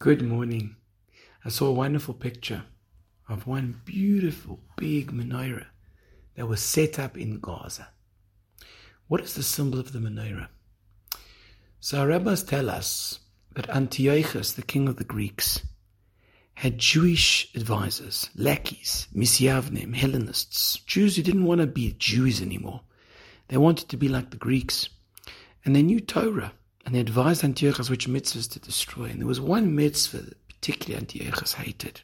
Good morning. I saw a wonderful picture of one beautiful big menorah that was set up in Gaza. What is the symbol of the menorah? So our rabbis tell us that Antiochus, the king of the Greeks, had Jewish advisors, lackeys, misyavnim, Hellenists, Jews who didn't want to be Jews anymore. They wanted to be like the Greeks. And they knew Torah. And they advised Antiochus which mitzvahs to destroy. And there was one mitzvah that particularly Antiochus hated.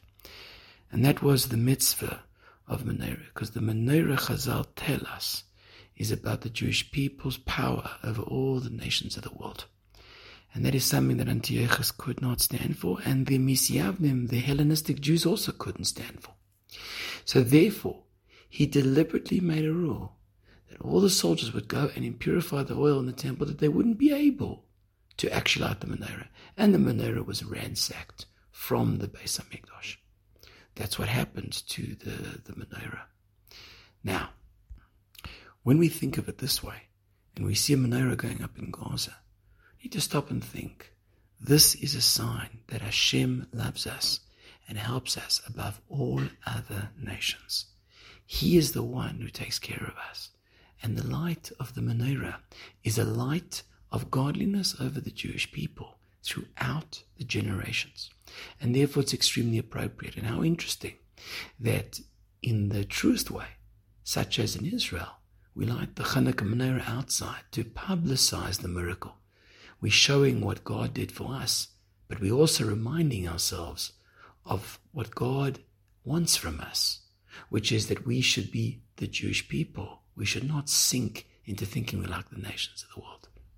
And that was the mitzvah of menorah. Because the menorah Chazal tell us is about the Jewish people's power over all the nations of the world. And that is something that Antiochus could not stand for, and the Misyavnim, the Hellenistic Jews, also couldn't stand for. So therefore, he deliberately made a rule that all the soldiers would go and impurify the oil in the temple, that they wouldn't be able to actually light the menorah. And the menorah was ransacked from the Beis HaMikdash. That's what happened to the, the menorah. Now, when we think of it this way, and we see a menorah going up in Gaza, we need to stop and think. This is a sign that Hashem loves us and helps us above all other nations. He is the one who takes care of us. And the light of the menorah is a light of godliness over the Jewish people throughout the generations. And therefore, it's extremely appropriate. And how interesting that in the truest way, such as in Israel, we light the Hanukkah menorah outside to publicize the miracle. We're showing what God did for us, but we're also reminding ourselves of what God wants from us, which is that we should be the Jewish people. We should not sink into thinking we're like the nations of the world.